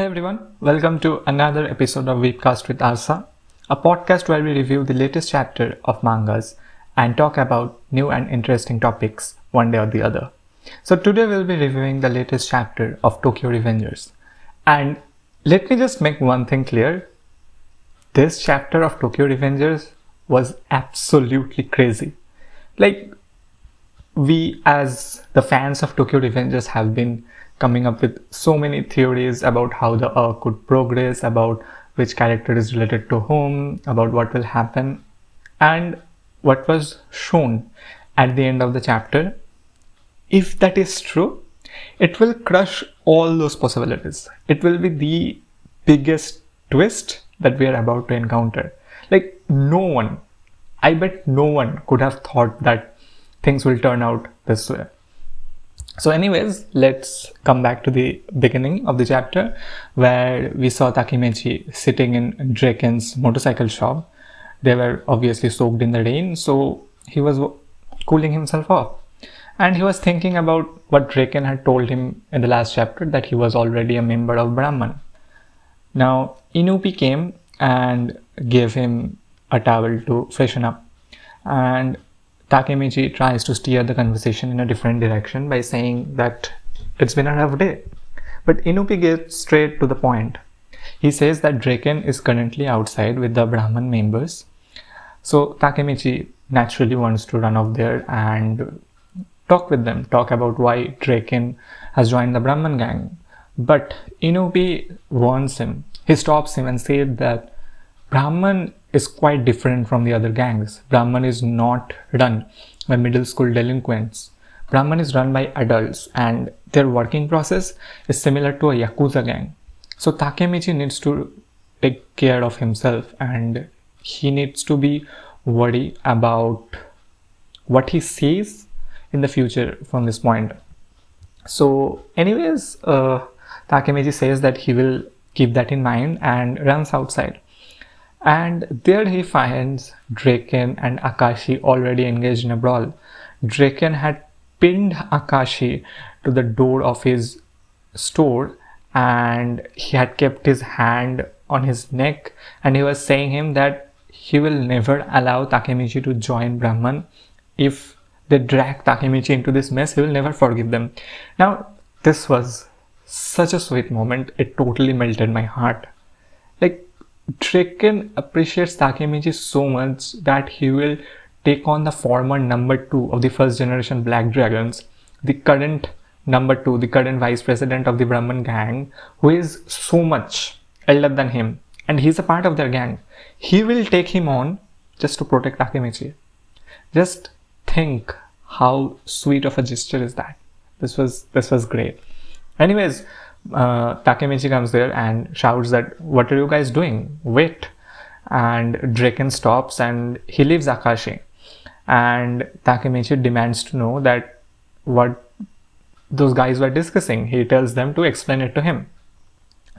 Hey everyone, welcome to another episode of Weebcast with Arsa, a podcast where we review the latest chapter of mangas and talk about new and interesting topics one day or the other. So today we'll be reviewing the latest chapter of Tokyo Revengers. And let me just make one thing clear. This chapter of Tokyo Revengers was absolutely crazy. Like we as the fans of Tokyo Revengers have been coming up with so many theories about how the arc could progress, about which character is related to whom, about what will happen, and what was shown at the end of the chapter. If that is true, it will crush all those possibilities. It will be the biggest twist that we are about to encounter. Like, no one, I bet no one could have thought that things will turn out this way. So, anyways, let's come back to the beginning of the chapter where we saw Takemichi sitting in Draken's motorcycle shop. They were obviously soaked in the rain, so he was cooling himself off. And he was thinking about what Draken had told him in the last chapter that he was already a member of Brahman. Now, Inupi came and gave him a towel to freshen up. And Takemichi tries to steer the conversation in a different direction by saying that it's been a rough day. But Inupi gets straight to the point. He says that Draken is currently outside with the Brahman members. So Takemichi naturally wants to run off there and talk with them, talk about why Draken has joined the Brahman gang. But Inupi warns him. He stops him and says that Brahman is quite different from the other gangs. Brahman is not run by middle school delinquents. Brahman is run by adults and their working process is similar to a Yakuza gang. So Takemichi needs to take care of himself and he needs to be worried about what he sees in the future from this point. So anyways, uh, Takemichi says that he will keep that in mind and runs outside and there he finds Draken and Akashi already engaged in a brawl. Draken had pinned Akashi to the door of his store and he had kept his hand on his neck and he was saying him that he will never allow Takemichi to join Brahman. If they drag Takemichi into this mess he will never forgive them. Now this was such a sweet moment. It totally melted my heart Draken appreciates Takemichi so much that he will take on the former number two of the first generation Black Dragons, the current number two, the current vice president of the Brahman gang, who is so much elder than him, and he's a part of their gang. He will take him on just to protect Takemichi. Just think how sweet of a gesture is that. This was this was great. Anyways, uh, Takemichi comes there and shouts that, what are you guys doing? Wait. And Draken stops and he leaves Akashi. And Takemichi demands to know that what those guys were discussing. He tells them to explain it to him.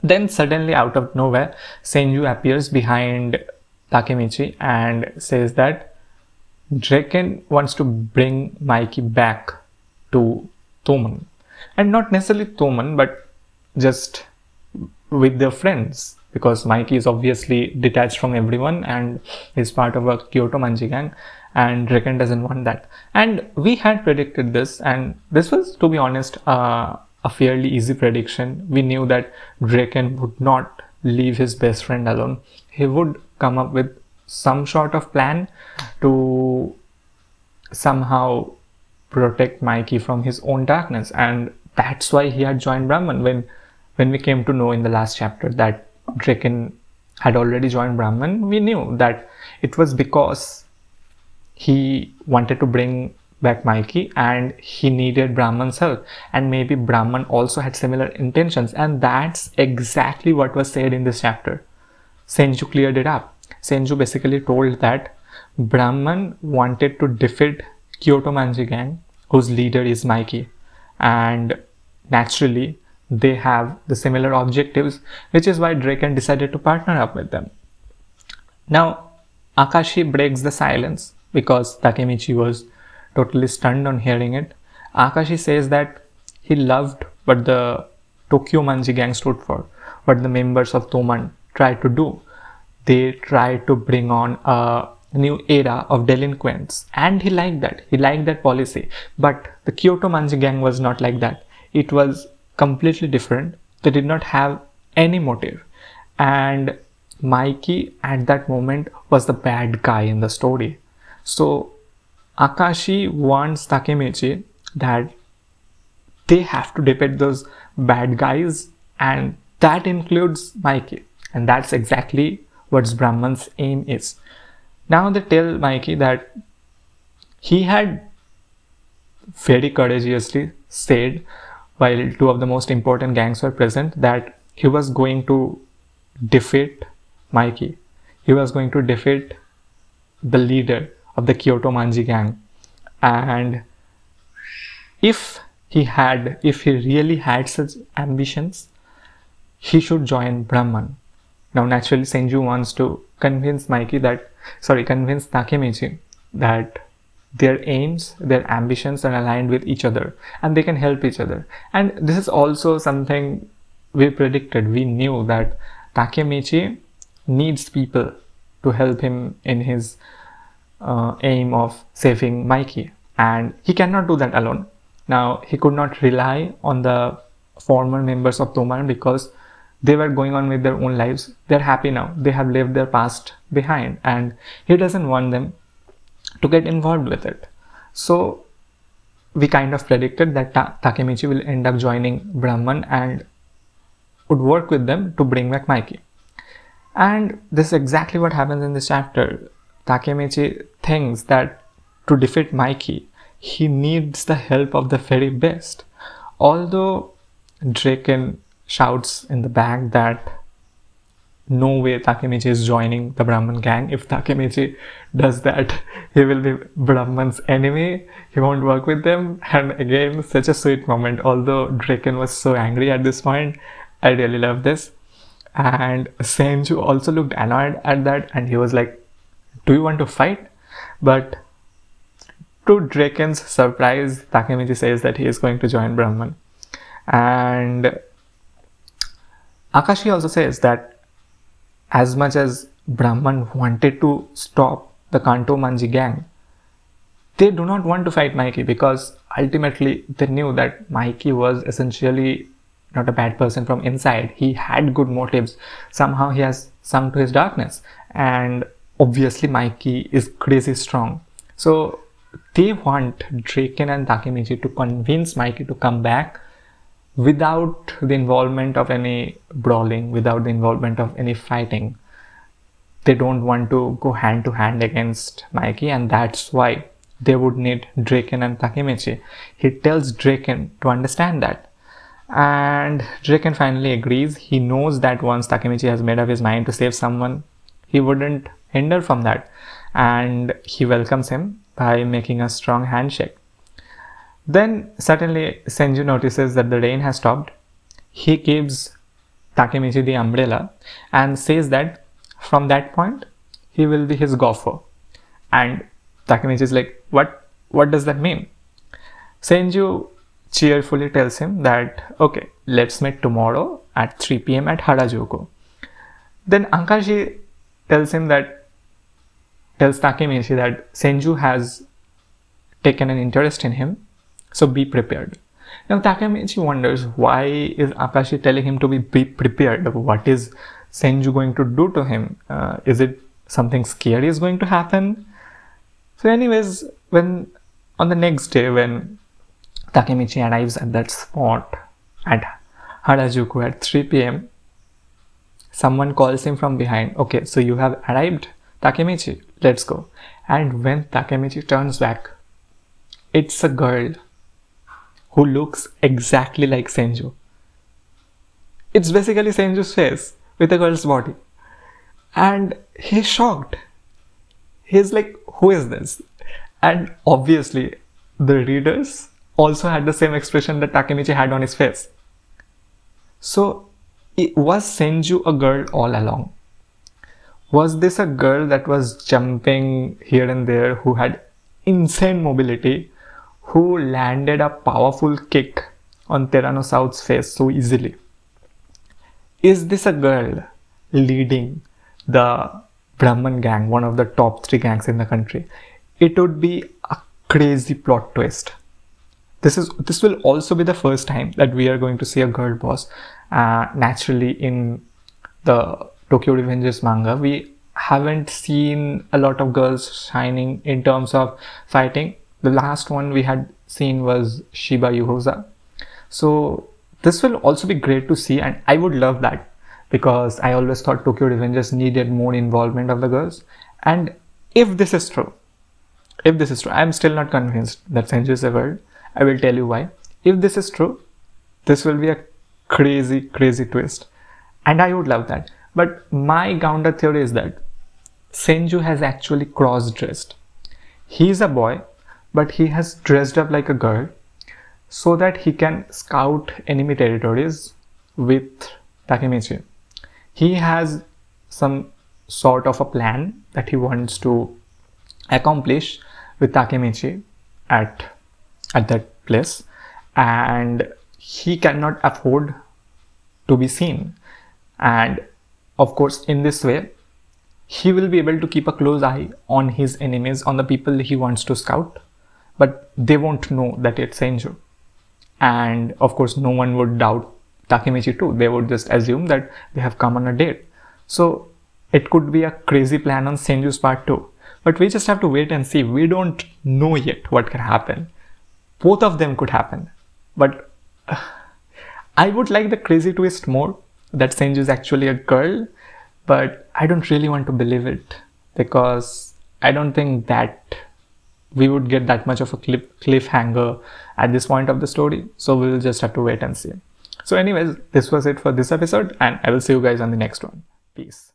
Then suddenly out of nowhere, Senju appears behind Takemichi and says that Draken wants to bring Mikey back to Toman. And not necessarily Toman, but just with their friends because Mikey is obviously detached from everyone and is part of a Kanto Manji gang and Draken doesn't want that. And we had predicted this and this was to be honest uh, a fairly easy prediction. We knew that Draken would not leave his best friend alone. He would come up with some sort of plan to somehow protect Mikey from his own darkness and that's why he had joined Brahman when when we came to know in the last chapter that Draken had already joined Brahman, we knew that it was because he wanted to bring back Mikey and he needed Brahman's help. And maybe Brahman also had similar intentions. And that's exactly what was said in this chapter. Senju cleared it up. Senju basically told that Brahman wanted to defeat Kanto Manji gang, whose leader is Mikey. And naturally, they have the similar objectives, which is why Draken decided to partner up with them. Now, Akashi breaks the silence because Takemichi was totally stunned on hearing it. Akashi says that he loved what the Tokyo Manji gang stood for, what the members of Toman tried to do. They tried to bring on a new era of delinquents and he liked that he liked that policy but the kanto manji gang was not like that it was completely different. They did not have any motive. And mikey at that moment was the bad guy in the story. So akashi wants takemichi that they have to defeat those bad guys and that includes mikey. And that's exactly what brahman's aim is. Now they tell Mikey that he had very courageously said, while two of the most important gangs were present, that he was going to defeat Mikey. He was going to defeat the leader of the Kanto Manji gang. And if he had, if he really had such ambitions, he should join Brahman. Now, naturally, Senju wants to convince Mikey that sorry, convince Takemichi that their aims, their ambitions are aligned with each other and they can help each other. And this is also something we predicted. We knew that Takemichi needs people to help him in his uh, aim of saving Mikey, and he cannot do that alone. Now, he could not rely on the former members of Toman because they were going on with their own lives they're happy now they have left their past behind and he doesn't want them to get involved with it. So we kind of predicted that Ta- takemichi will end up joining brahman and would work with them to bring back mikey. And this is exactly what happens in this chapter. Takemichi thinks that to defeat mikey he needs the help of the very best. Although draken shouts in the back that no way Takemichi is joining the Brahman gang. If Takemichi does that, he will be Brahman's enemy. He won't work with them. And again, such a sweet moment. Although Draken was so angry at this point, I really love this. And Senju also looked annoyed at that and he was like, Do you want to fight? But to Draken's surprise, Takemichi says that he is going to join Brahman. And Akashi also says that as much as Brahman wanted to stop the Kanto Manji gang, they do not want to fight Mikey because ultimately they knew that Mikey was essentially not a bad person from inside. He had good motives. Somehow he has sunk to his darkness. And obviously Mikey is crazy strong. So they want Draken and Takemichi to convince Mikey to come back without the involvement of any brawling, without the involvement of any fighting. They don't want to go hand to hand against Mikey, and that's why they would need Draken and Takemichi. He tells Draken to understand that. And Draken finally agrees. He knows that once Takemichi has made up his mind to save someone, he wouldn't hinder from that. And he welcomes him by making a strong handshake. Then suddenly Senju notices that the rain has stopped. He gives Takemichi the umbrella and says that from that point he will be his gopher. And Takemichi is like, What what does that mean? Senju cheerfully tells him that okay, let's meet tomorrow at 3 pm at Harajuku. Then Akashi tells him that tells Takemichi that Senju has taken an interest in him so be prepared. Now Takemichi wonders why is Akashi telling him to be, be prepared? What is Senju going to do to him? Uh, is it something scary is going to happen? So, anyways, when on the next day when Takemichi arrives at that spot at Harajuku at 3 p.m., someone calls him from behind. Okay, so you have arrived, Takemichi. Let's go. And when Takemichi turns back, it's a girl who looks exactly like Senju. It's basically Senju's face with a girl's body. And he's shocked. He's like, who is this? And obviously, the readers also had the same expression that Takemichi had on his face. So, was Senju a girl all along? Was this a girl that was jumping here and there who had insane mobility who landed a powerful kick on Terano South's face so easily. is this a girl leading the Brahman gang, one of the top three gangs in the country? It would be a crazy plot twist. This is this will also be the first time that we are going to see a girl boss. Uh, naturally, in the Tokyo Revengers manga, we haven't seen a lot of girls shining in terms of fighting. The last one we had seen was Shiba Yuzuha. So this will also be great to see, and I would love that because I always thought Tokyo Revengers needed more involvement of the girls. And if this is true, if this is true, I'm still not convinced that Senju is a girl. I will tell you why. If this is true, this will be a crazy, crazy twist. And I would love that. But my counter theory is that Senju has actually cross dressed. He is a boy, but he has dressed up like a girl so that he can scout enemy territories with Takemichi. He has some sort of a plan that he wants to accomplish with Takemichi at at that place and he cannot afford to be seen and of course in this way he will be able to keep a close eye on his enemies on the people he wants to scout but they won't know that it's Senju and of course no one would doubt Takemichi too. They would just assume that they have come on a date. So it could be a crazy plan on Senju's part too. But we just have to wait and see. We don't know yet what can happen. Both of them could happen. But uh, I would like the crazy twist more that Senju is actually a girl, but I don't really want to believe it because I don't think that we would get that much of a cliff, cliffhanger at this point of the story. So we'll just have to wait and see. So, anyways, this was it for this episode, and I will see you guys on the next one. Peace.